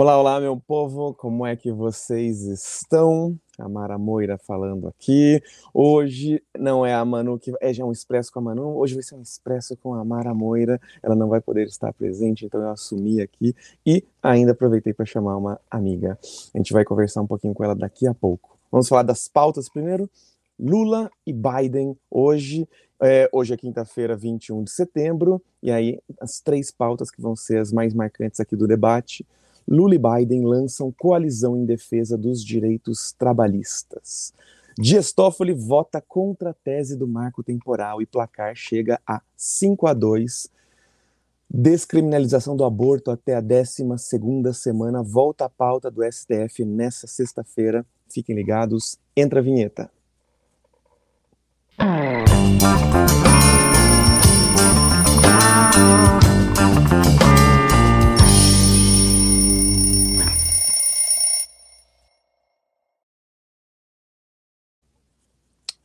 Olá, olá, meu povo, como é que vocês estão? A Mara Moira falando aqui. Hoje não é a Manu que é já um expresso com a Manu, hoje vai ser um expresso com a Mara Moira. Ela não vai poder estar presente, então eu assumi aqui e ainda aproveitei para chamar uma amiga. A gente vai conversar um pouquinho com ela daqui a pouco. Vamos falar das pautas primeiro. Lula e Biden hoje. É, hoje é quinta-feira, 21 de setembro, e aí as três pautas que vão ser as mais marcantes aqui do debate. Lula e Biden lançam coalizão em defesa dos direitos trabalhistas. Dias Toffoli vota contra a tese do marco temporal e placar chega a 5 a 2. Descriminalização do aborto até a 12 semana volta à pauta do STF nessa sexta-feira. Fiquem ligados. Entra a vinheta.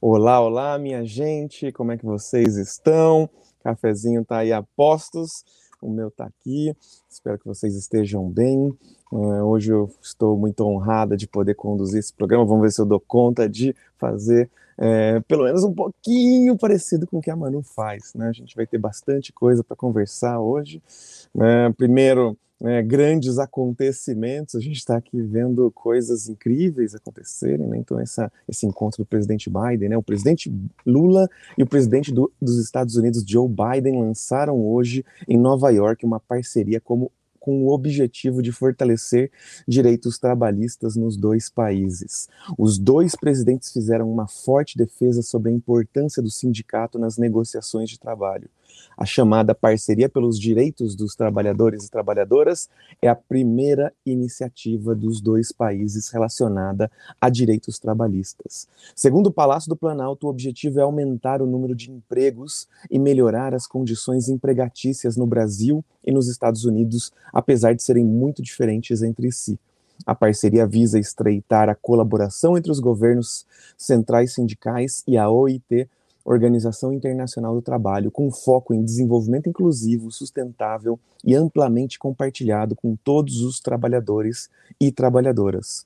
Olá, olá, minha gente, como é que vocês estão? Cafezinho tá aí a postos, o meu tá aqui, espero que vocês estejam bem. Uh, hoje eu estou muito honrada de poder conduzir esse programa, vamos ver se eu dou conta de fazer é, pelo menos um pouquinho parecido com o que a Manu faz, né? A gente vai ter bastante coisa para conversar hoje. Né? Primeiro, né, grandes acontecimentos. A gente está aqui vendo coisas incríveis acontecerem, né? Então, essa, esse encontro do presidente Biden, né? O presidente Lula e o presidente do, dos Estados Unidos, Joe Biden, lançaram hoje em Nova York uma parceria como com o objetivo de fortalecer direitos trabalhistas nos dois países. Os dois presidentes fizeram uma forte defesa sobre a importância do sindicato nas negociações de trabalho. A chamada Parceria pelos Direitos dos Trabalhadores e Trabalhadoras é a primeira iniciativa dos dois países relacionada a direitos trabalhistas. Segundo o Palácio do Planalto, o objetivo é aumentar o número de empregos e melhorar as condições empregatícias no Brasil e nos Estados Unidos, apesar de serem muito diferentes entre si. A parceria visa estreitar a colaboração entre os governos centrais sindicais e a OIT Organização Internacional do Trabalho, com foco em desenvolvimento inclusivo, sustentável e amplamente compartilhado com todos os trabalhadores e trabalhadoras.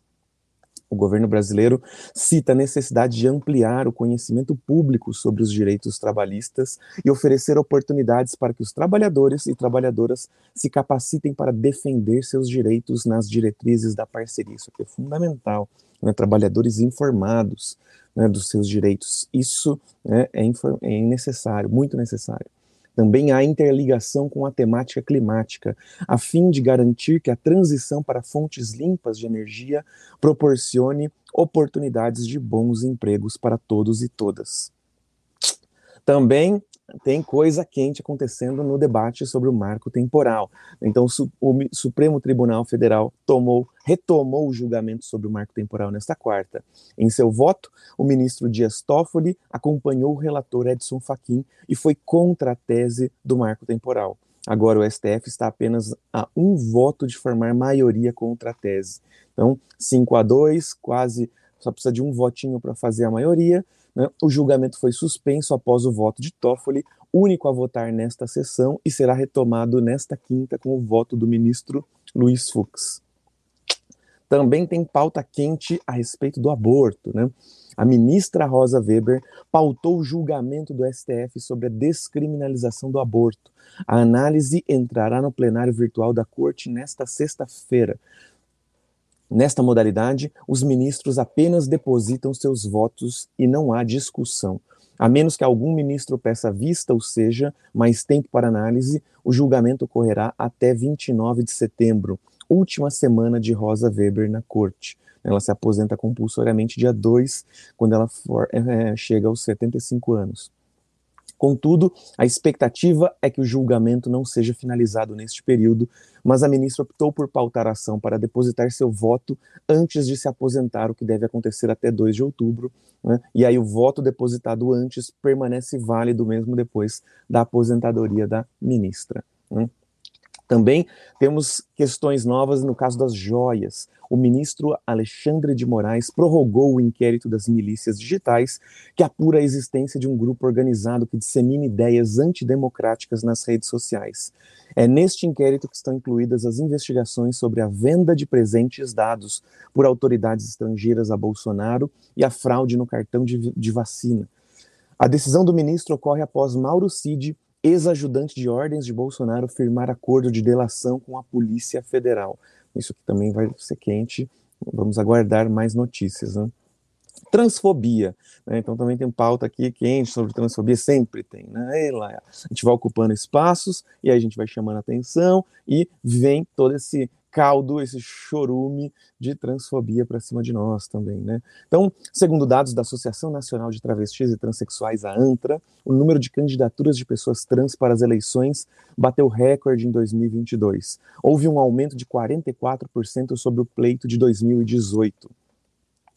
O governo brasileiro cita a necessidade de ampliar o conhecimento público sobre os direitos trabalhistas e oferecer oportunidades para que os trabalhadores e trabalhadoras se capacitem para defender seus direitos nas diretrizes da parceria. Isso aqui é fundamental. Né? Trabalhadores informados, né, dos seus direitos. Isso né, é, é necessário, muito necessário. Também há interligação com a temática climática, a fim de garantir que a transição para fontes limpas de energia proporcione oportunidades de bons empregos para todos e todas. Também tem coisa quente acontecendo no debate sobre o marco temporal. Então, o Supremo Tribunal Federal tomou, retomou o julgamento sobre o marco temporal nesta quarta. Em seu voto, o ministro Dias Toffoli acompanhou o relator Edson Fachin e foi contra a tese do marco temporal. Agora, o STF está apenas a um voto de formar maioria contra a tese. Então, 5 a 2, quase só precisa de um votinho para fazer a maioria. Né? O julgamento foi suspenso após o voto de Toffoli, único a votar nesta sessão, e será retomado nesta quinta com o voto do ministro Luiz Fux. Também tem pauta quente a respeito do aborto. Né? A ministra Rosa Weber pautou o julgamento do STF sobre a descriminalização do aborto. A análise entrará no plenário virtual da Corte nesta sexta-feira. Nesta modalidade, os ministros apenas depositam seus votos e não há discussão. A menos que algum ministro peça vista, ou seja, mais tempo para análise, o julgamento ocorrerá até 29 de setembro, última semana de Rosa Weber na corte. Ela se aposenta compulsoriamente dia 2, quando ela for, é, chega aos 75 anos. Contudo, a expectativa é que o julgamento não seja finalizado neste período, mas a ministra optou por pautar a ação para depositar seu voto antes de se aposentar, o que deve acontecer até 2 de outubro. Né? E aí o voto depositado antes permanece válido mesmo depois da aposentadoria da ministra. Né? Também temos questões novas no caso das joias. O ministro Alexandre de Moraes prorrogou o inquérito das milícias digitais, que apura a existência de um grupo organizado que dissemina ideias antidemocráticas nas redes sociais. É neste inquérito que estão incluídas as investigações sobre a venda de presentes dados por autoridades estrangeiras a Bolsonaro e a fraude no cartão de, de vacina. A decisão do ministro ocorre após Mauro Cid, ex-ajudante de ordens de Bolsonaro, firmar acordo de delação com a Polícia Federal. Isso também vai ser quente. Vamos aguardar mais notícias. Né? transfobia. Né? Então também tem pauta aqui quente sobre transfobia, sempre tem. Né? a gente vai ocupando espaços e aí a gente vai chamando atenção e vem todo esse caldo, esse chorume de transfobia para cima de nós também, né? Então, segundo dados da Associação Nacional de Travestis e Transsexuais, a ANTRA, o número de candidaturas de pessoas trans para as eleições bateu recorde em 2022. Houve um aumento de 44% sobre o pleito de 2018.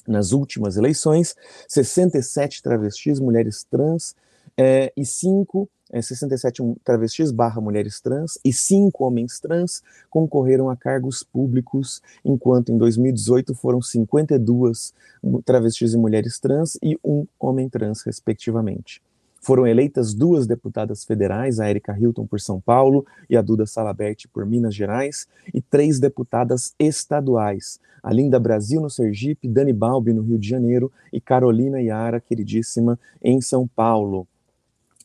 Nas últimas eleições, 67 travestis, mulheres trans é, e 5, é, 67 travestis barra mulheres trans e 5 homens trans concorreram a cargos públicos, enquanto em 2018 foram 52 travestis e mulheres trans e um homem trans, respectivamente. Foram eleitas duas deputadas federais, a Erika Hilton por São Paulo e a Duda Salabert por Minas Gerais, e três deputadas estaduais, a Linda Brasil no Sergipe, Dani Balbi no Rio de Janeiro e Carolina Yara, queridíssima, em São Paulo.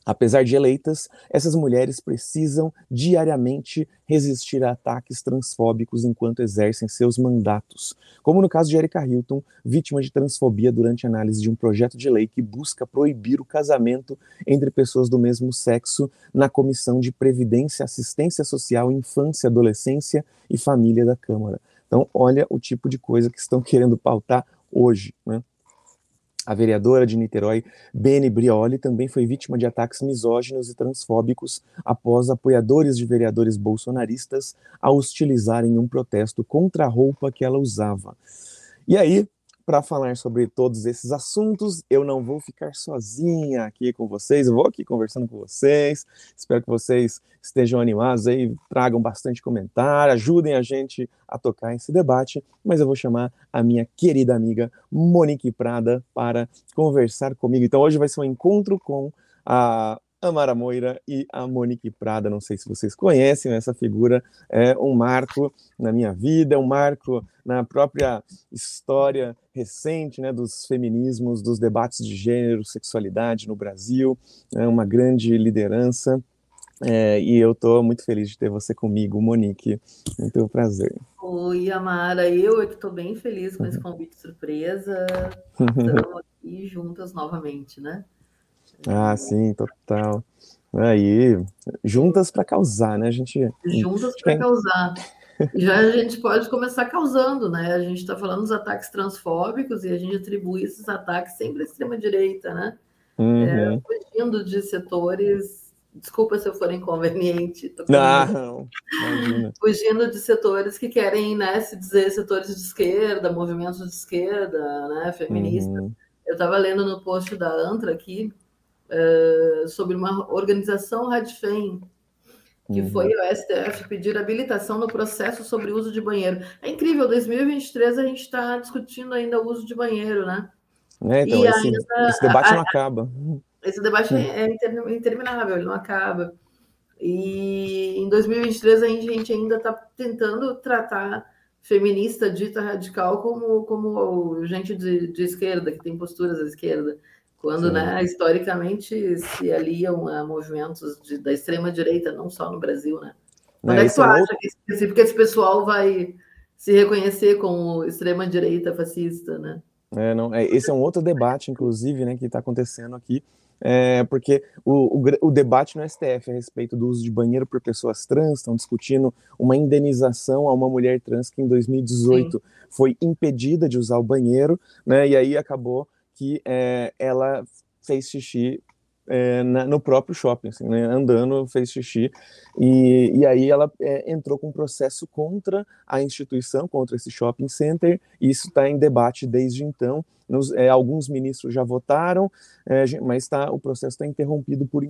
Apesar de eleitas, essas mulheres precisam diariamente resistir a ataques transfóbicos enquanto exercem seus mandatos, como no caso de Erika Hilton, vítima de transfobia durante a análise de um projeto de lei que busca proibir o casamento entre pessoas do mesmo sexo na Comissão de Previdência, Assistência Social, Infância, Adolescência e Família da Câmara. Então, olha o tipo de coisa que estão querendo pautar hoje, né? A vereadora de Niterói, Beni Brioli, também foi vítima de ataques misóginos e transfóbicos após apoiadores de vereadores bolsonaristas a hostilizarem um protesto contra a roupa que ela usava. E aí, para falar sobre todos esses assuntos. Eu não vou ficar sozinha aqui com vocês, eu vou aqui conversando com vocês. Espero que vocês estejam animados aí, tragam bastante comentário, ajudem a gente a tocar esse debate. Mas eu vou chamar a minha querida amiga Monique Prada para conversar comigo. Então hoje vai ser um encontro com a Amara Moira e a Monique Prada. Não sei se vocês conhecem, essa figura é um marco na minha vida, é um marco na própria história recente né, dos feminismos, dos debates de gênero, sexualidade no Brasil. É uma grande liderança. É, e eu estou muito feliz de ter você comigo, Monique. Muito prazer. Oi, Amara. Eu é que estou bem feliz com esse convite surpresa. Estamos aqui juntas novamente, né? Ah, sim, total. Aí, juntas para causar, né? A gente. Juntas para causar. Já a gente pode começar causando, né? A gente está falando dos ataques transfóbicos e a gente atribui esses ataques sempre à extrema-direita, né? Uhum. É, fugindo de setores. Desculpa se eu for inconveniente. Não, fugindo de setores que querem né, se dizer setores de esquerda, movimentos de esquerda, né, feministas. Uhum. Eu estava lendo no post da ANTRA aqui, uh, sobre uma organização Radfem, que uhum. foi o STF pedir habilitação no processo sobre uso de banheiro. É incrível, 2023 a gente está discutindo ainda o uso de banheiro, né? É, então, esse, ainda, esse, debate a, não acaba. Esse debate hum. é interminável, ele não acaba. E em 2023 a gente ainda está tentando tratar feminista dita radical como, como gente de, de esquerda, que tem posturas à esquerda quando né, historicamente se aliam a movimentos de, da extrema-direita, não só no Brasil. Né? Quando é, é que tu acha outro... que, esse, que esse pessoal vai se reconhecer como extrema-direita fascista? Né? É, não, é, esse é um outro debate, inclusive, né, que está acontecendo aqui, é, porque o, o, o, debate no STF a respeito do uso de banheiro por pessoas trans estão discutindo uma indenização a uma mulher trans que em 2018 Sim. foi impedida de usar o banheiro, né, e aí acabou que é, ela fez xixi é, na, no próprio shopping, assim, né, andando, fez xixi, e, e aí ela é, entrou com um processo contra a instituição, contra esse shopping center, e isso está em debate desde então. Nos, é, alguns ministros já votaram, é, mas tá, o processo está interrompido por,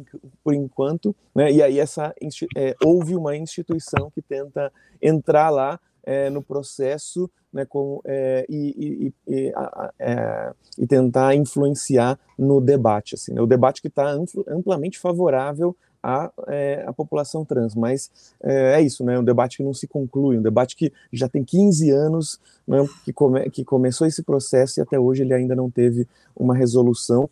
por enquanto, né, e aí essa, é, houve uma instituição que tenta entrar lá é, no processo né, é, e, e, e, é, e, tentar influenciar no debate. Assim, né, o debate que está amplamente favorável a, é, a população trans. Mas é, é, isso, né? Um debate que não se conclui, um debate que já tem 15 anos né, que, come, que começou esse processo e até hoje ele ainda não teve uma resolução.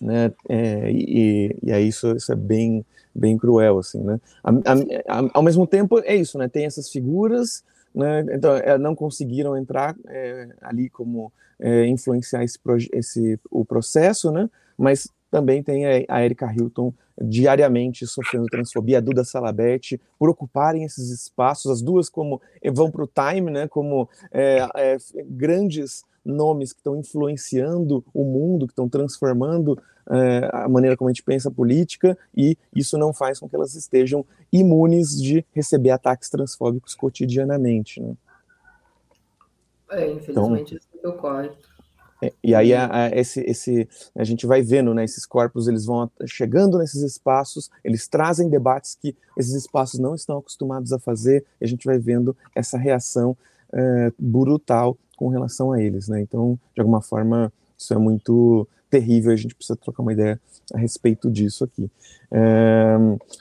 Né, é, e, e aí isso, isso é bem, bem cruel, assim, né? A, a, a, ao mesmo tempo, é isso, né? Tem essas figuras, né? Então, é, não conseguiram entrar é, ali como é, influenciar esse, esse, o processo, né? Mas também tem a, a Erika Hilton diariamente sofrendo transfobia, a Duda Salabert, por ocuparem esses espaços, as duas como vão para o Time, né? Como é, é, grandes nomes que estão influenciando o mundo, que estão transformando é, a maneira como a gente pensa a política, e isso não faz com que elas estejam imunes de receber ataques transfóbicos cotidianamente. Né? É, infelizmente então, isso que ocorre. É, e aí a, a, esse, esse, a gente vai vendo, né, esses corpos eles vão chegando nesses espaços, eles trazem debates que esses espaços não estão acostumados a fazer, e a gente vai vendo essa reação é, brutal com relação a eles, né? Então, de alguma forma, isso é muito terrível, a gente precisa trocar uma ideia a respeito disso aqui. É,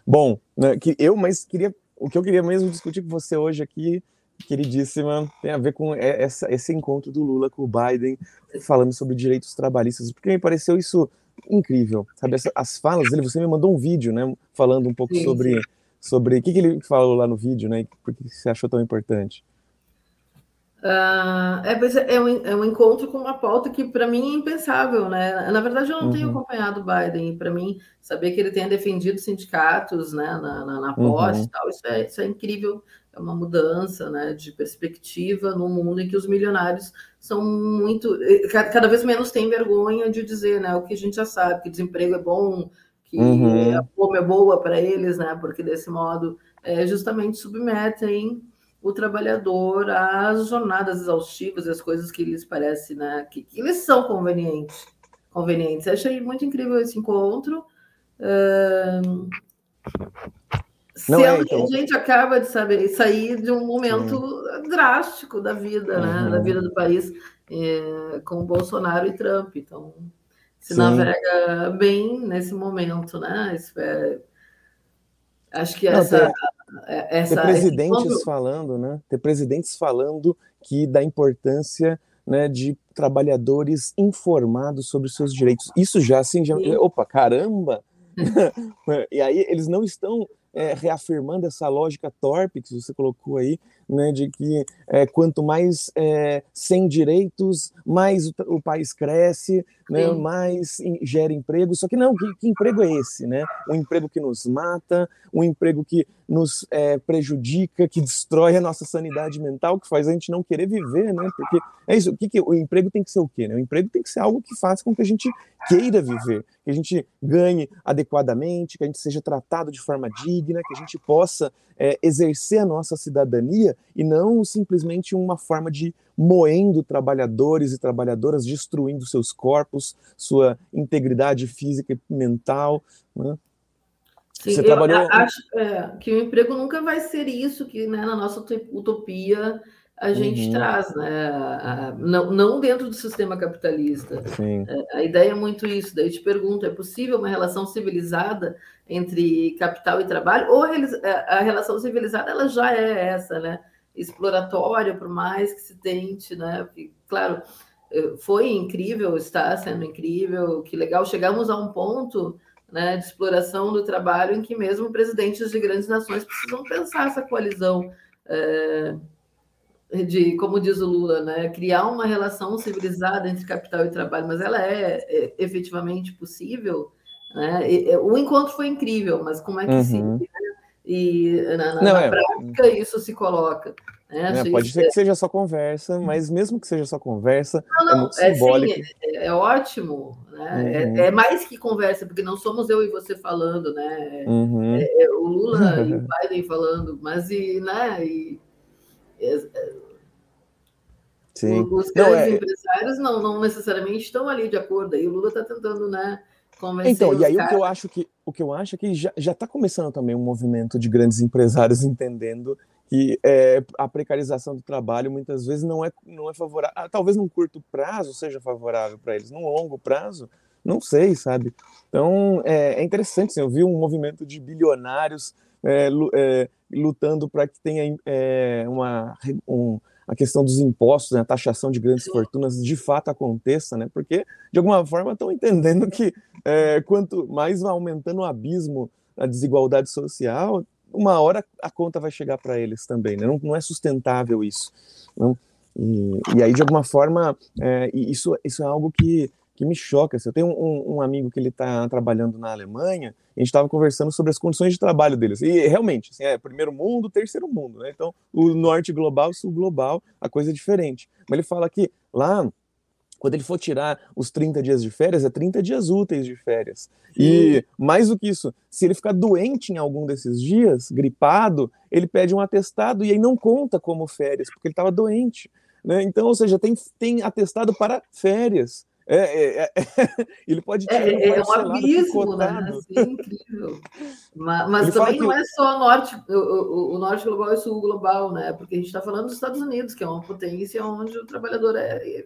bom, né, que eu, mas queria, o que eu queria mesmo discutir com você hoje aqui, queridíssima, tem a ver com essa, esse encontro do Lula com o Biden, falando sobre direitos trabalhistas, porque me pareceu isso incrível, sabe? Essa, as falas dele, você me mandou um vídeo, né, falando um pouco sim, sobre, sobre o que, que ele falou lá no vídeo, né, porque você achou tão importante. Uh, é, é, um, é um encontro com uma pauta que para mim é impensável, né? Na verdade, eu não uhum. tenho acompanhado o Biden, para mim, saber que ele tenha defendido sindicatos né, na, na, na posse uhum. e tal, isso é, isso é incrível, é uma mudança né, de perspectiva no mundo em que os milionários são muito. cada vez menos têm vergonha de dizer né, o que a gente já sabe, que desemprego é bom, que uhum. a fome é boa para eles, né? Porque desse modo é, justamente submetem o trabalhador às jornadas exaustivas, as coisas que lhes parece, né, que, que lhes são convenientes. convenientes. Eu achei muito incrível esse encontro. Uh, Não sendo é, então... que a gente acaba de saber sair de um momento Sim. drástico da vida, né, uhum. da vida do país, é, com Bolsonaro e Trump. Então, se Sim. navega bem nesse momento, né? Isso é, acho que essa. Não, é, essa, ter presidentes falando, né? Ter presidentes falando que da importância né, de trabalhadores informados sobre os seus direitos. Isso já assim, já, opa, caramba! e aí eles não estão é, reafirmando essa lógica torpe que você colocou aí, né, de que é, quanto mais é, sem direitos, mais o, o país cresce, né, mais in, gera emprego. Só que não, que, que, emprego é esse? Né? Um emprego que nos mata, um emprego que nos é, prejudica, que destrói a nossa sanidade mental, que faz a gente não querer viver, né? Porque é isso, o, que, que o emprego tem que ser o quê? Né? O emprego tem que ser algo que faça com que a gente queira viver, que a gente ganhe adequadamente, que a gente seja tratado de forma digna, que a gente possa é, exercer a nossa cidadania e não simplesmente uma forma de moendo trabalhadores e trabalhadoras, destruindo seus corpos, sua integridade física e mental. Né? Sim, Você trabalhou... acho é, que o emprego nunca vai ser isso que né, na nossa utopia a gente uhum. traz, né? Não, não dentro do sistema capitalista. É, a ideia é muito isso. Daí eu te pergunto: é possível uma relação civilizada entre capital e trabalho? Ou a relação civilizada ela já é essa, né? Exploratória, por mais que se tente, né? Porque, claro, é, foi incrível, está sendo incrível, que legal. Chegamos a um ponto né, de exploração do trabalho em que mesmo presidentes de grandes nações precisam pensar essa coalizão. É, de, como diz o Lula, né, criar uma relação civilizada entre capital e trabalho, mas ela é, é efetivamente possível. Né? E, o encontro foi incrível, mas como é que uhum. se né? e na, na, Não, na é... prática isso se coloca? Né? É, pode ser que seja só conversa, mas mesmo que seja só conversa, não, não, é muito simbólico. Sim, é, é, ótimo, né? É, uhum. É, mais que conversa, porque não somos eu e você falando, né? Uhum. o Lula e o Biden falando, mas e, né? E, Sim. Os grandes não, é... empresários não, não necessariamente estão ali de acordo. Aí o Lula está tentando, né? Convencer então, e aí caras. o que eu acho que o que eu acho é que já está começando também um movimento de grandes empresários entendendo que é, a precarização do trabalho muitas vezes não é, não é favorável, ah, talvez num curto prazo seja favorável para eles, num longo prazo Não sei, sabe? Então, é, é interessante, assim, eu vi um movimento de bilionários é, é, lutando para que tenha é, uma, um, a questão dos impostos, né, a taxação de grandes fortunas de fato aconteça, né? Porque, de alguma forma, estão entendendo que é, quanto mais vai aumentando o abismo, a desigualdade social, uma hora a conta vai chegar para eles também, né? Não, não, é sustentável isso. Não? E, e aí, de alguma forma, é, isso, isso é algo que que me choca. Assim, eu tenho um, um amigo que ele está trabalhando na Alemanha, a gente estava conversando sobre as condições de trabalho deles. E realmente, assim, é primeiro mundo, terceiro mundo, né? Então, o norte global, sul global, a coisa é diferente. Mas ele fala que lá, quando ele for tirar os 30 dias de férias, é 30 dias úteis de férias. E mais do que isso, se ele ficar doente em algum desses dias, gripado, ele pede um atestado e aí não conta como férias, porque ele estava doente. Né? Então, ou seja, tem, tem atestado para férias. É, é, é, ele pode ter é, um, é um abismo, né? Assim, incrível. Mas, mas também não que... é só norte, o, o, norte global e o sul global, né? Porque a gente está falando dos Estados Unidos, que é uma potência onde o trabalhador é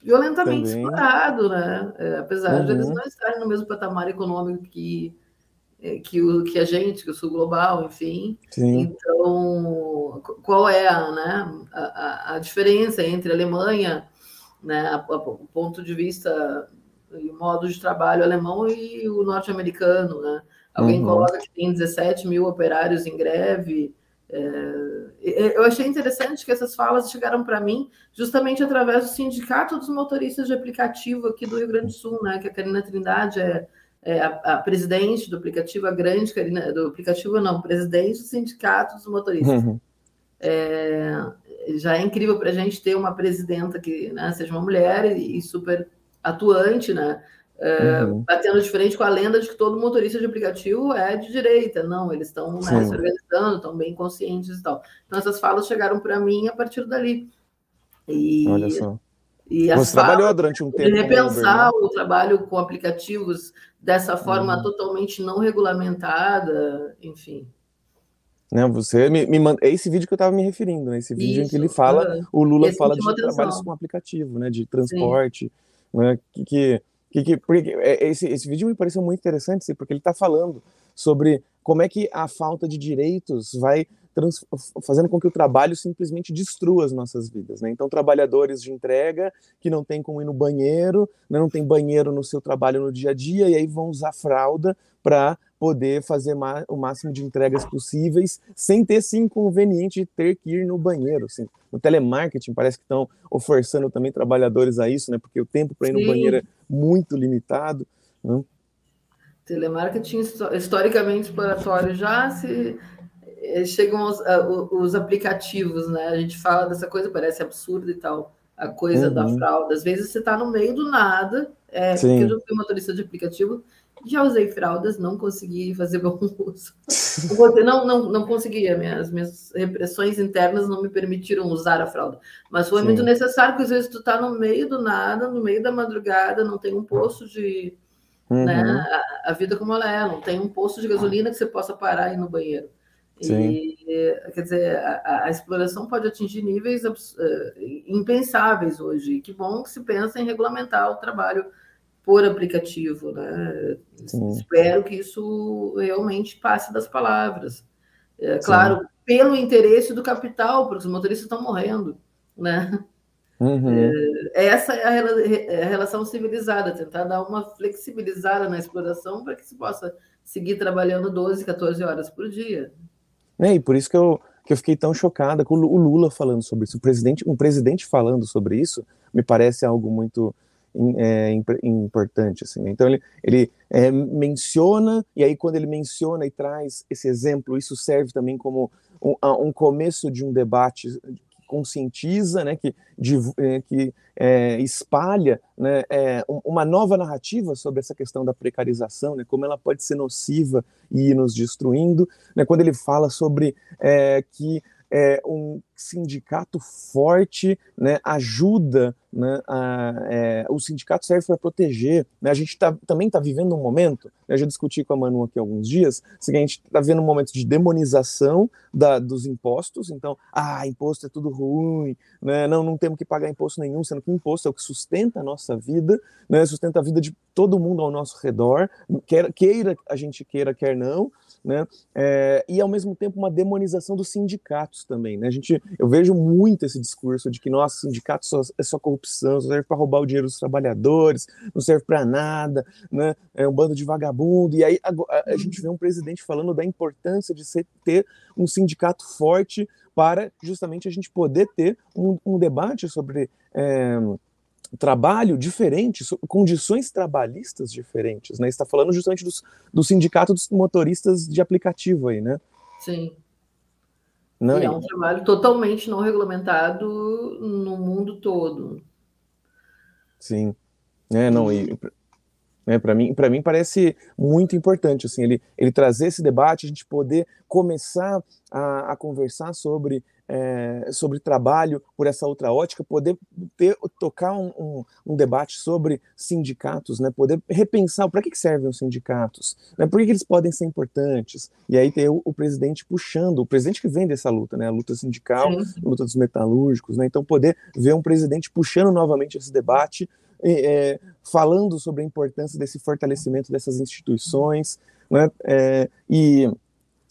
violentamente também. explorado, né? É, apesar uhum. de eles uhum. não estarem no mesmo patamar econômico que é, que, o, que a gente, que o sul global, enfim. Sim. Então, qual é a, né, a, a diferença entre a Alemanha né, o ponto de vista e o modo de trabalho alemão e o norte-americano, né? Alguém uhum. coloca que tem 17 mil operários em greve. É, eu achei interessante que essas falas chegaram para mim justamente através do Sindicato dos Motoristas de Aplicativo aqui do Rio Grande do Sul, né? Que a Karina Trindade é, é a, a, presidente do aplicativo, a grande Karina, do aplicativo, não, presidente do Sindicato dos Motoristas. Uhum. É, já é incrível para a gente ter uma presidenta que né, seja uma mulher e, e super atuante, né? É, uhum. Batendo de frente com a lenda de que todo motorista de aplicativo é de direita. Não, eles estão né, se organizando, estão bem conscientes e tal. Então, essas falas chegaram para mim a partir dali. E, Olha só. E Você trabalhou durante um tempo. De repensar Uber, né? o trabalho com aplicativos dessa forma uhum. totalmente não regulamentada, enfim. Né, você me, me manda, é esse vídeo que eu estava me referindo, né? Esse vídeo Isso, em que ele fala, o Lula fala de trabalhos com aplicativo, né? De transporte, Sim. né? Que, que, que, que porque é, esse, esse vídeo me pareceu muito interessante, porque ele está falando sobre como é que a falta de direitos vai trans, fazendo com que o trabalho simplesmente destrua as nossas vidas. Né? Então, trabalhadores de entrega que não tem como ir no banheiro, né? não tem banheiro no seu trabalho no dia a dia, e aí vão usar fralda para poder fazer o máximo de entregas possíveis sem ter esse inconveniente de ter que ir no banheiro. Assim. No telemarketing parece que estão forçando também trabalhadores a isso, né? Porque o tempo para ir no banheiro é muito limitado. Né? Telemarketing historicamente exploratório já se eh, chegam os, os, aplicativos, né? A gente fala dessa coisa, parece absurda e tal, a coisa uhum. da fraude. Às vezes você está no meio do nada, é, porque eu já fui motorista de aplicativo, já usei fraldas, não consegui fazer bom uso. Não, não, não conseguia, as minhas repressões internas não me permitiram usar a fralda. Mas foi Sim. muito necessário, porque às vezes tu está no meio do nada, no meio da madrugada, não tem um posto de. Uhum. Né, a, a, vida como ela é, não tem um posto de gasolina que você possa parar aí no banheiro. Sim. E, quer dizer, a, a, exploração pode atingir níveis uh, impensáveis hoje. Que bom que se pensa em regulamentar o trabalho por aplicativo, né? Sim. Espero que isso realmente passe das palavras. É, claro, Sim. pelo interesse do capital, porque os motoristas estão morrendo, né? Uhum. É, essa é a, é a, relação civilizada, tentar dar uma flexibilizada na exploração para que se possa seguir trabalhando 12, 14 horas por dia. É, e por isso que eu, que eu fiquei tão chocada com o Lula falando sobre isso. O presidente, um presidente falando sobre isso me parece algo muito é, importante. Assim, né? Então ele, ele é, menciona, e aí quando ele menciona e traz esse exemplo, isso serve também como um, um começo de um debate que conscientiza, né, que, de, é, que é, espalha né, é, uma nova narrativa sobre essa questão da precarização, né, como ela pode ser nociva e ir nos destruindo. Né, quando ele fala sobre é, que um sindicato forte né, ajuda né, a, é, o sindicato serve para proteger. Né, a gente tá, também está vivendo um momento, eu já discuti com a Manu aqui alguns dias, assim, a gente está vendo um momento de demonização da, dos impostos, então, ah, imposto é tudo ruim, né, não, não temos que pagar imposto nenhum, sendo que imposto é o que sustenta a nossa vida, né, sustenta a vida de todo mundo ao nosso redor, quer, queira a gente queira, quer não, né? É, e ao mesmo tempo uma demonização dos sindicatos também, né? A gente, eu vejo muito esse discurso de que nossa, sindicato só, é só corrupção, só serve para roubar o dinheiro dos trabalhadores, não serve para nada, né? É um bando de vagabundo. E aí a, a, gente vê um presidente falando da importância de ser, ter um sindicato forte para justamente a gente poder ter um, um debate sobre é, trabalho diferente, condições trabalhistas diferentes, né? Está falando justamente dos, do sindicato dos motoristas de aplicativo aí, né? Sim. Não, e é um trabalho totalmente não regulamentado no mundo todo. Sim. É, não, e né, para mim, para mim parece muito importante assim ele, ele trazer esse debate, a gente poder começar a, a conversar sobre é, sobre trabalho por essa outra ótica, poder ter, tocar um, um, um debate sobre sindicatos, né, poder repensar para que, que servem os sindicatos, né, por que, que, eles podem ser importantes, e aí ter o, o, presidente puxando, o presidente que vem dessa luta, né, a luta sindical, a luta dos metalúrgicos, né, então poder ver um presidente puxando novamente esse debate, é, falando sobre a importância desse fortalecimento dessas instituições, né, é, e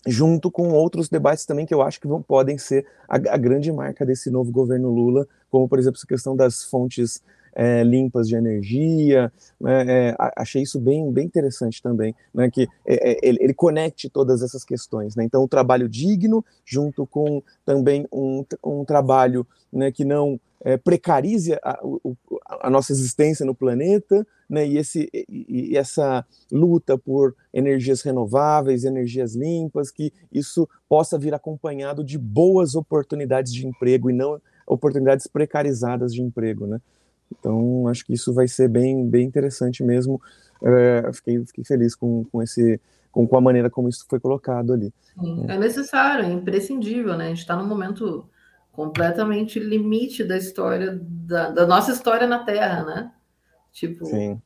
junto com outros debates também que eu acho que vão, podem ser a, a grande marca desse novo governo Lula, como, por exemplo, essa questão das fontes é, limpas de energia, né, é, achei isso bem, bem interessante também, né, que é, é, ele, ele, conecte todas essas questões, né, então o trabalho digno, junto com também um, um trabalho né, que não é, precarize a, a, nossa existência no planeta, né, e, esse, e, essa luta por energias renováveis, energias limpas, que isso possa vir acompanhado de boas oportunidades de emprego e não oportunidades precarizadas de emprego, né? Então, acho que isso vai ser bem, bem interessante mesmo. É, fiquei, fiquei feliz com, com esse com, com a maneira como isso foi colocado ali. Sim, é necessário, é imprescindível, né? A gente está num momento completamente limite da história, da, da, nossa história na Terra, né? Tipo, Sim.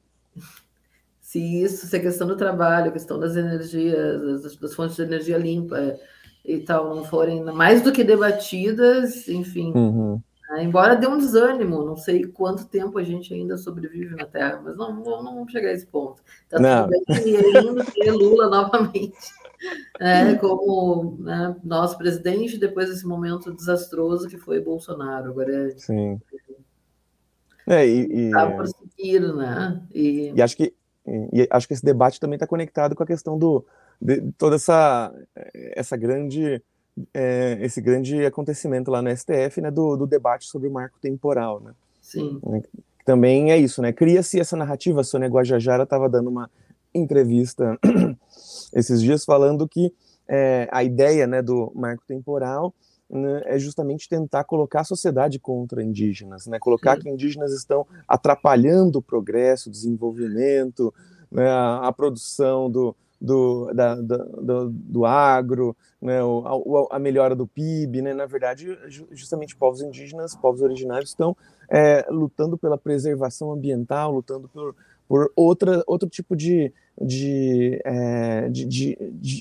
se isso, se a questão do trabalho, a questão das energias, das, das fontes de energia limpa e tal, não forem mais do que debatidas, enfim. Uhum. Né? Embora dê um desânimo, não sei quanto tempo a gente ainda sobrevive na Terra, mas não, não, não vamos chegar a esse ponto. Tá não. tudo bem e é lindo ter Lula novamente é, como né, nosso presidente depois desse momento desastroso que foi Bolsonaro. Agora é. Sim. É, e, e, tá seguir, né? E, e acho que e acho que esse debate também está conectado com a questão do de toda essa essa grande é, esse grande acontecimento lá no STF, né, do, do debate sobre o marco temporal, né? Sim. Também é isso, né? Cria-se essa narrativa. A Sônia Guajajara estava dando uma entrevista esses dias falando que é, a ideia né, do marco temporal né, é justamente tentar colocar a sociedade contra indígenas, né, colocar Sim. que indígenas estão atrapalhando o progresso, o desenvolvimento, né, a, a, produção do, do, da, do, do, agro, né, a, a, melhora do PIB, né, na verdade, justamente povos indígenas, povos originários estão é, lutando pela preservação ambiental, lutando por, por outra, outro tipo de, de, é, de, de,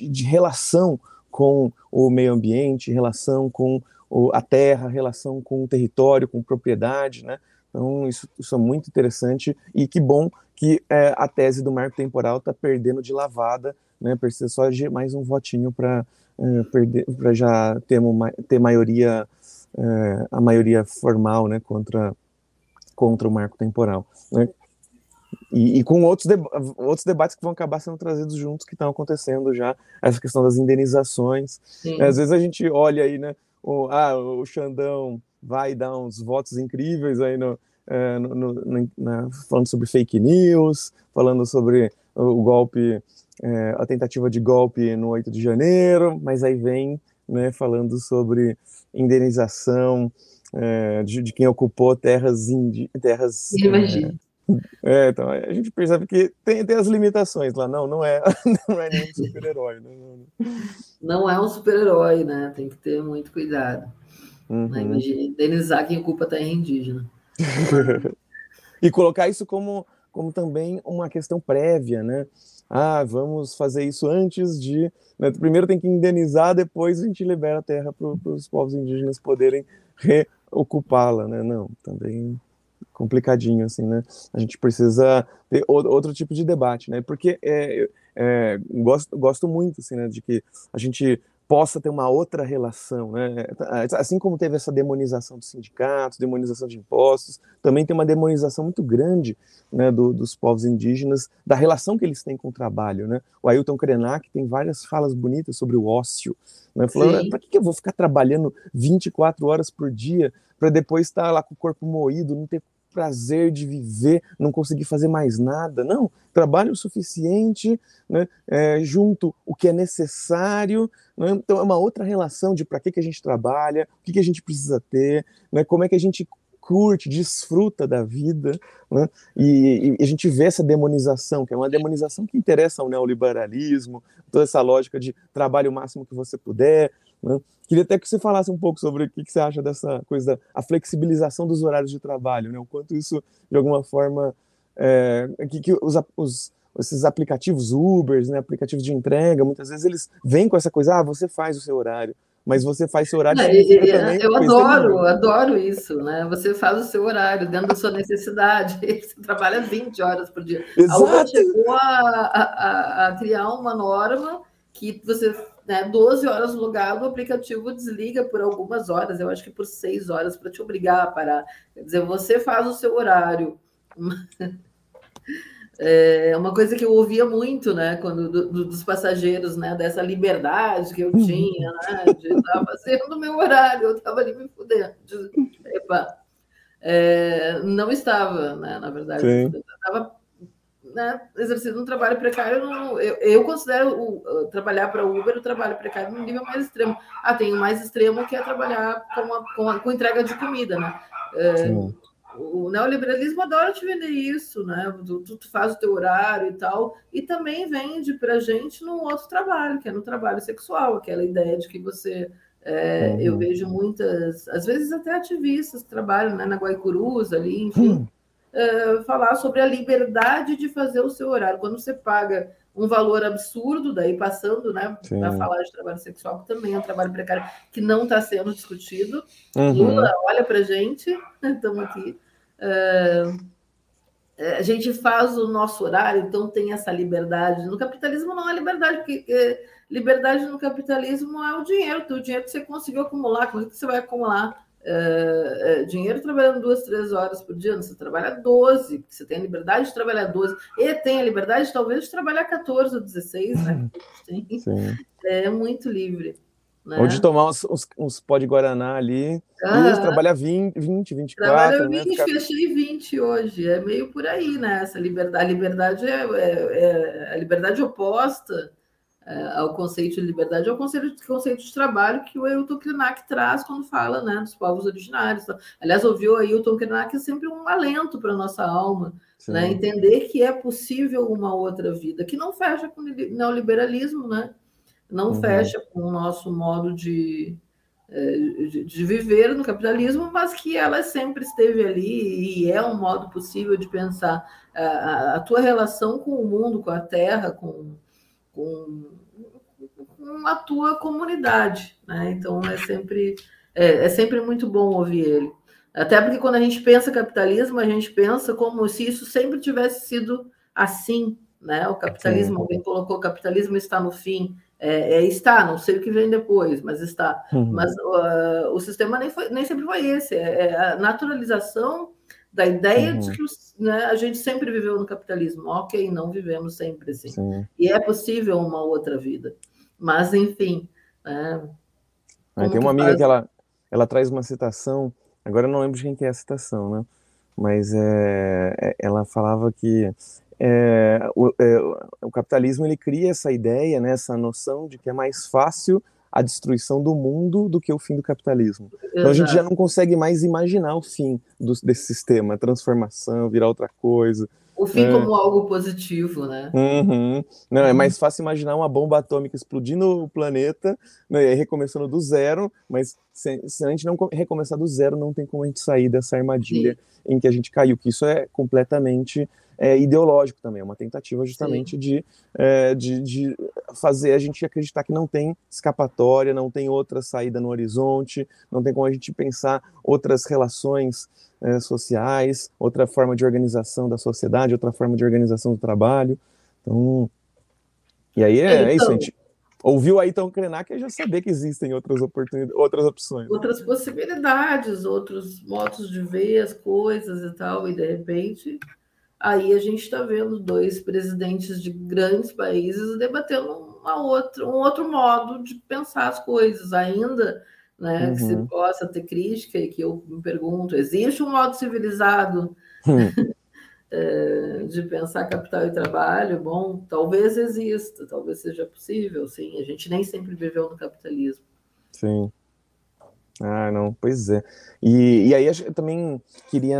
de, relação com o meio ambiente, relação com o, a terra, relação com o território, com propriedade, né? Então, isso, isso é muito interessante e que bom que é, a tese do marco temporal está perdendo de lavada, né? Precisa só de mais um votinho para é, perder, para já ter, uma, ter maioria, é, a maioria formal, né? Contra, contra o marco temporal. Né? E, e, com outros, outros debates que vão acabar sendo trazidos juntos, que estão acontecendo já, essa questão das indenizações. Às vezes a gente olha aí, né, o, ah, o Xandão vai dar uns votos incríveis aí no, é, no, no, na, falando sobre fake news, falando sobre o golpe, é, a tentativa de golpe no 8 de janeiro, mas aí vem né, falando sobre indenização é, de, de, quem ocupou terras, indi, terras Imagina. É, então a gente percebe que tem, tem as limitações lá. Não, não é, não é nenhum super-herói. Não, não. não, é um super-herói, né? Tem que ter muito cuidado. Uhum. Né? Imagina, indenizar quem ocupa a terra indígena. e colocar isso como, como também uma questão prévia, né? Ah, vamos fazer isso antes de. Né? Primeiro tem que indenizar, depois a gente libera a terra para os povos indígenas poderem reocupá-la, né? Não, também complicadinho, assim, né? A gente precisa ter outro tipo de debate, né? Porque é, é, gosto, gosto muito, assim, né, de que a gente possa ter uma outra relação, né? Assim como teve essa demonização dos sindicatos, demonização de impostos, também tem uma demonização muito grande, né, do, dos povos indígenas, da relação que eles têm com o trabalho, né? O Ailton Krenak tem várias falas bonitas sobre o ócio, né? Falando, para que eu vou ficar trabalhando 24 horas por dia para depois estar lá com o corpo moído, não ter prazer de viver, não conseguir fazer mais nada. Não, trabalho o suficiente, né, é, junto o que é necessário. Né, então, é uma outra relação de para que, que a gente trabalha, o que, que a gente precisa ter, né, como é que a gente curte, desfruta da vida, né? e, e, a gente vê essa demonização, que é uma demonização que interessa ao neoliberalismo, toda essa lógica de trabalho o máximo que você puder, né? Queria até que você falasse um pouco sobre o que, você acha dessa coisa a flexibilização dos horários de trabalho, né? o quanto isso, de alguma forma, é, que, que os, os, esses aplicativos Ubers, né, aplicativos de entrega, muitas vezes eles vêm com essa coisa, ah, você faz o seu horário, mas você faz seu horário. É, também, eu adoro, adoro isso, né? Você faz o seu horário dentro da sua necessidade. Você trabalha 20 horas por dia. Exato. A chegou a, a, a criar uma norma que você né, 12 horas logado, o aplicativo desliga por algumas horas, eu acho que por seis horas, para te obrigar a parar. Quer dizer, você faz o seu horário. É uma coisa que eu ouvia muito, né, quando do, do, dos passageiros, né, dessa liberdade que eu uhum. tinha, né, de estar fazendo o meu horário, eu estava ali me fudendo. De, epa, é, não estava, né, na verdade, estava né, exercendo um trabalho precário, eu, eu considero o, trabalhar para Uber o trabalho precário no nível mais extremo. Ah, tem o mais extremo que é trabalhar com, a, com, a, com entrega de comida, né? É, o neoliberalismo adora te vender isso, né? Tu, tu, faz o teu horário e tal, e também vende para gente num outro trabalho, que é no trabalho sexual, aquela ideia de que você é, uhum. Eu vejo muitas, às vezes até ativistas trabalham né, na Guaicurus ali, enfim, uhum uh, falar sobre a liberdade de fazer o seu horário. Quando você paga um valor absurdo, daí passando né, para falar de trabalho sexual, que também é um trabalho precário que não está sendo discutido. Uhum. Lula, olha para gente, estamos aqui. Uh, a gente faz o nosso horário, então tem essa liberdade. No capitalismo não é liberdade, porque é, liberdade no capitalismo é o dinheiro, o dinheiro que você conseguiu acumular, como é que você vai acumular uh, dinheiro trabalhando duas, três horas por dia, você trabalha 12, porque você tem a liberdade de trabalhar 12, e tem a liberdade, talvez, de trabalhar 14 ou 16, né? É muito livre. Né? Ou de tomar uns, uns, uns pó de Guaraná ali, ah, e trabalhar 20, 20 24. Trabalha 20, né? Ficar... fechei 20 hoje. É meio por aí, né? Essa liberdade. A liberdade é, é, é a liberdade oposta ao conceito de liberdade, ao conceito, conceito de trabalho que o Ailton Krenak traz quando fala né, dos povos originários. Aliás, ouvir o Ailton Krenak é sempre um alento para a nossa alma, né? entender que é possível uma outra vida, que não fecha com o neoliberalismo, né? não uhum. fecha com o nosso modo de, é, de, de, viver no capitalismo, mas que ela sempre esteve ali e é um modo possível de pensar a, a tua relação com o mundo, com a terra, com com, com a tua comunidade, né? Então é sempre é, é, sempre muito bom ouvir ele. Até porque quando a gente pensa capitalismo, a gente pensa como se isso sempre tivesse sido assim, né? O capitalismo, alguém colocou, o capitalismo está no fim. É, é, está, não sei o que vem depois, mas está. Uhum. Mas uh, o sistema nem, foi, nem sempre foi esse. É, é a naturalização da ideia uhum. de que né, a gente sempre viveu no capitalismo. Ok, não vivemos sempre assim. Sim. E é possível uma outra vida. Mas, enfim. Né, tem uma amiga faz... que ela, ela traz uma citação, agora eu não lembro de quem que é a citação, né? Mas é, é ela falava que é, o, é, o capitalismo ele cria essa ideia, né, essa noção de que é mais fácil a destruição do mundo do que o fim do capitalismo. Exato. Então a gente já não consegue mais imaginar o fim do, desse sistema, transformação, virar outra coisa. O fim é. como algo positivo, né? Uhum. Não, é uhum. mais fácil imaginar uma bomba atômica explodindo o planeta, né, e recomeçando do zero, mas se, se, a gente não recomeçar do zero, não tem como a gente sair dessa armadilha Sim. em que a gente caiu, que isso é completamente é, ideológico também, é uma tentativa justamente de, é, de, de, fazer a gente acreditar que não tem escapatória, não tem outra saída no horizonte, não tem como a gente pensar outras relações é, sociais, outra forma de organização da sociedade, outra forma de organização do trabalho. Então, e aí é, é isso, a então gente ouviu aí então Krenak e já saber que existem outras oportunidades, outras opções. Outras possibilidades, outros modos de ver as coisas e tal, e de repente Aí a gente está vendo dois presidentes de grandes países debatendo uma outra, um outro modo de pensar as coisas, ainda né, uhum. que se possa ter crítica e que eu me pergunto, existe um modo civilizado hum. é, de pensar capital e trabalho? Bom, talvez exista, talvez seja possível, sim. A gente nem sempre viveu no capitalismo. Sim. Ah, não, pois é. E, e aí eu também queria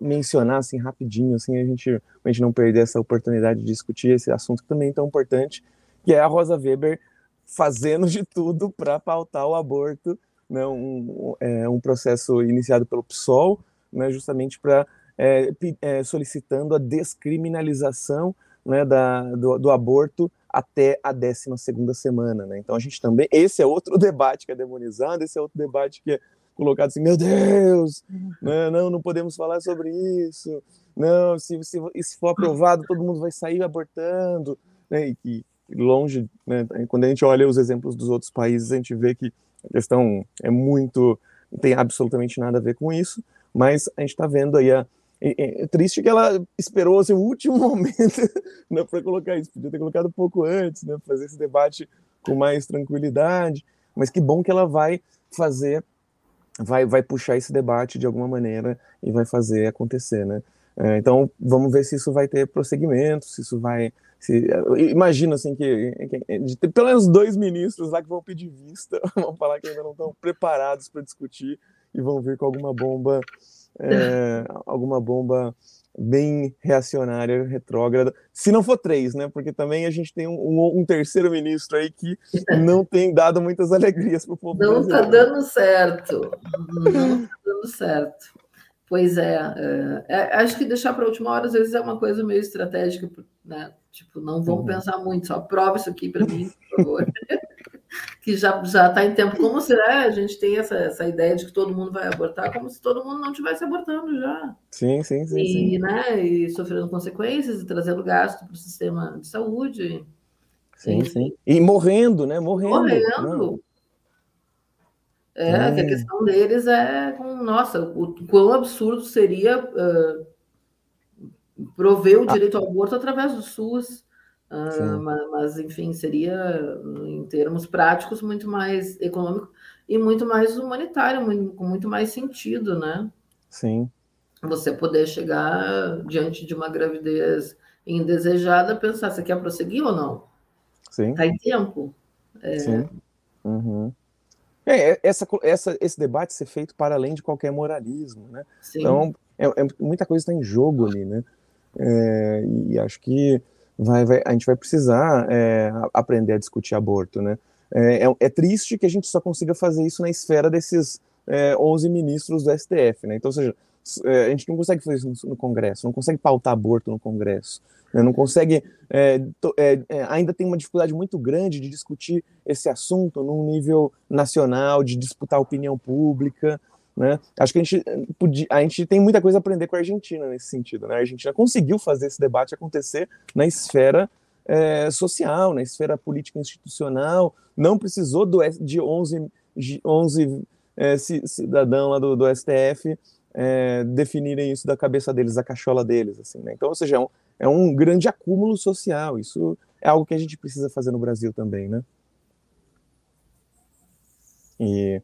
mencionar assim rapidinho, assim a gente, a gente não perder essa oportunidade de discutir esse assunto que também é tão importante, que é a Rosa Weber fazendo de tudo para pautar o aborto, né, um, é, um processo iniciado pelo PSOL, né, justamente para é, é, solicitando a descriminalização né, da, do, do, aborto até a 12 segunda semana, né? Então a gente também, esse é outro debate que é demonizado, esse é outro debate que é colocado assim, meu Deus, né, não, não podemos falar sobre isso, não, se, se for aprovado, todo mundo vai sair abortando, né, e longe, né, quando a gente olha os exemplos dos outros países, a gente vê que a questão é muito, não tem absolutamente nada a ver com isso, mas a gente está vendo aí a, é, triste que ela esperou assim, o último momento né, para colocar isso. Podia ter colocado um pouco antes, né, fazer esse debate com mais tranquilidade. Mas que bom que ela vai fazer vai, vai puxar esse debate de alguma maneira e vai fazer acontecer, né? É, então, vamos ver se isso vai ter prosseguimento, se isso vai... Se, imagina, assim, que, que de pelo menos dois ministros lá que vão pedir vista, vão falar que ainda não estão preparados para discutir e vão vir com alguma bomba, é, alguma bomba bem reacionária, retrógrada. Se não for três, né? Porque também a gente tem um, um, um terceiro ministro aí que não tem dado muitas alegrias para o povo. Não está dando certo. Não está dando certo. Pois é, é, é, acho que deixar para a última hora às vezes é uma coisa meio estratégica, né? Tipo, não vamos uhum. pensar muito, só prova isso aqui para mim, por favor. que já já está em tempo. Como será? A gente tem essa, essa ideia de que todo mundo vai abortar, como se todo mundo não estivesse abortando já. Sim, sim, sim. E, sim. Né, e sofrendo consequências e trazendo gasto para o sistema de saúde. Sim, sim. E morrendo, né? Morrendo. Morrendo. É, é, que a questão deles é, nossa, o quão absurdo seria uh, prover o ah. direito ao aborto através do SUS. Uh, mas, mas, enfim, seria, em termos práticos, muito mais econômico e muito mais humanitário, muito, com muito mais sentido, né? Sim. Você poder chegar diante de uma gravidez indesejada, pensar, você quer prosseguir ou não? Sim. Está em tempo. É... Sim. Uhum. É, é, essa, essa, esse debate ser feito para além de qualquer moralismo, né? Sim. Então, é, é muita coisa está em jogo ali, né? É, e acho que vai, vai, a gente vai precisar é, aprender a discutir aborto, né? É, é, triste que a gente só consiga fazer isso na esfera desses é, 11 ministros do STF, né? Então, ou seja, a gente não consegue fazer isso no Congresso, não consegue pautar aborto no Congresso, né? não consegue, é, to, é, é, ainda tem uma dificuldade muito grande de discutir esse assunto num nível nacional, de disputar opinião pública, né? Acho que a gente, podia, a gente tem muita coisa a aprender com a Argentina nesse sentido. Né? A Argentina conseguiu fazer esse debate acontecer na esfera é, social, na esfera política institucional, não precisou do, de 11, 11 é, cidadãos lá do, do STF é, definirem isso da cabeça deles, da cachola deles. Assim, né? Então, ou seja, é um, é um grande acúmulo social. Isso é algo que a gente precisa fazer no Brasil também, né? E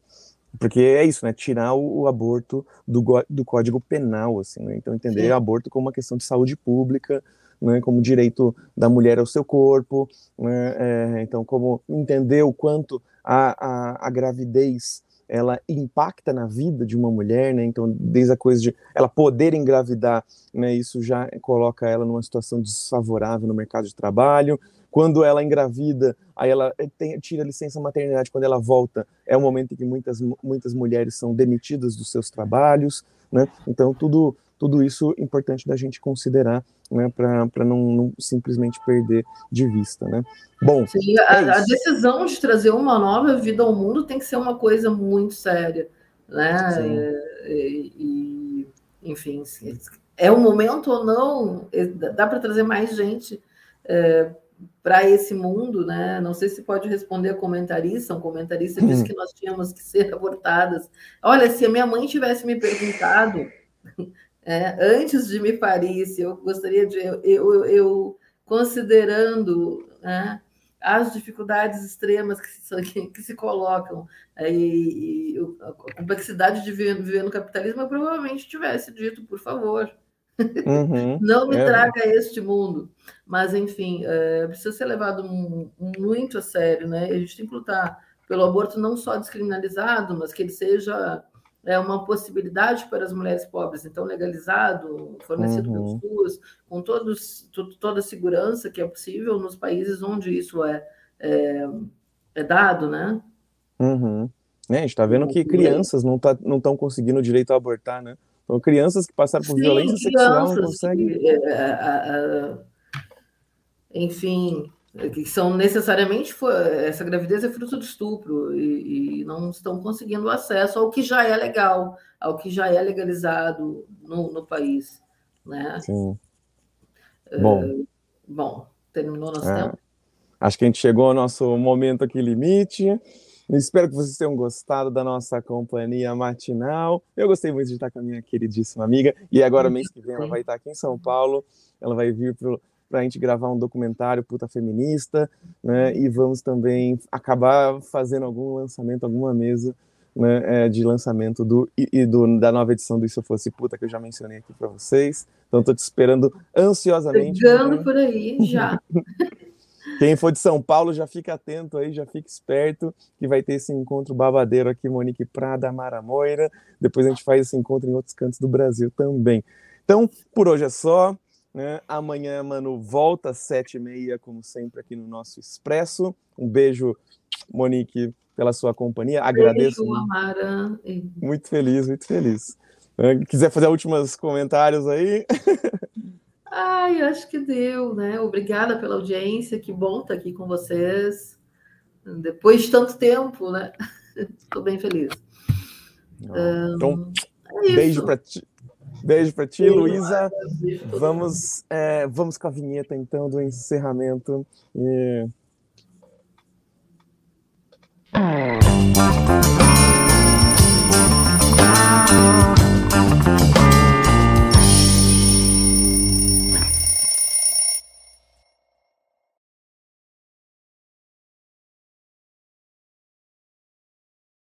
porque é isso, né? Tirar o, o aborto do, do Código Penal, assim, né? Então entender Sim. o aborto como uma questão de saúde pública, né? Como direito da mulher ao seu corpo, né? É, então como entender o quanto a, a, a gravidez ela impacta na vida de uma mulher, né? Então, desde a coisa de ela poder engravidar, né? Isso já coloca ela numa situação desfavorável no mercado de trabalho. Quando ela engravida, aí ela tem, tira a licença maternidade. Quando ela volta, é o momento em que muitas, muitas mulheres são demitidas dos seus trabalhos, né? Então, tudo tudo isso é importante da gente considerar, né, para não, não, simplesmente perder de vista, né? Bom, Sim, a, é a, decisão de trazer uma nova vida ao mundo tem que ser uma coisa muito séria, né? E, e, enfim, é o momento ou não? Dá para trazer mais gente é, para esse mundo, né? Não sei se pode responder a comentarista. Um comentarista hum. disse que nós tínhamos que ser abortadas. Olha, se a minha mãe tivesse me perguntado é, antes de me parir, se eu gostaria de. Eu, eu, eu considerando né, as dificuldades extremas que se, que, que se colocam é, e, e, a complexidade de viver, viver, no capitalismo, eu provavelmente tivesse dito, por favor, uhum, não me é. traga este mundo. Mas, enfim, é, precisa ser levado muito a sério, né? A gente tem que lutar pelo aborto não só descriminalizado, mas que ele seja é uma possibilidade para as mulheres pobres, então legalizado, fornecido uhum. pelos SUS, com todos, toda a segurança que é possível nos países onde isso é, é, é dado, né? Uhum. É, a gente está vendo que crianças não tá, não estão conseguindo o direito a abortar, né? Então, crianças que passaram por Sim, violência sexual não conseguem. Que, é, é, enfim, que são necessariamente essa gravidez é fruto do estupro e, e, não estão conseguindo acesso ao que já é legal, ao que já é legalizado no, no país, né? Sim. Bom, uh, bom, terminou nosso é, tempo. Acho que a gente chegou ao nosso momento aqui limite. Espero que vocês tenham gostado da nossa companhia matinal. Eu gostei muito de estar com a minha queridíssima amiga. E agora, mês que vem, ela vai estar aqui em São Paulo. Ela vai vir para para a gente gravar um documentário puta feminista, né? E vamos também acabar fazendo algum lançamento, alguma mesa né, é, de lançamento do, e, do, da nova edição do Isso Fosse Puta, que eu já mencionei aqui para vocês. Então, estou te esperando ansiosamente. Chegando por aí, já. Quem for de São Paulo, já fica atento aí, já fica esperto, que vai ter esse encontro babadeiro aqui, Monique Prada, Mara Moira. Depois a gente faz esse encontro em outros cantos do Brasil também. Então, por hoje é só. Né? Amanhã, mano, volta às sete e meia, como sempre, aqui no nosso Expresso. Um beijo, Monique, pela sua companhia. Agradeço. Beijo, Amara. Muito feliz, muito feliz. Né? Quiser fazer últimos comentários aí? Ai, acho que deu, né? Obrigada pela audiência, que bom estar aqui com vocês. Depois de tanto tempo, né? Estou bem feliz. Então, é beijo para ti. Beijo para ti, Luísa. Vamos, é, vamos com a vinheta então do encerramento. E...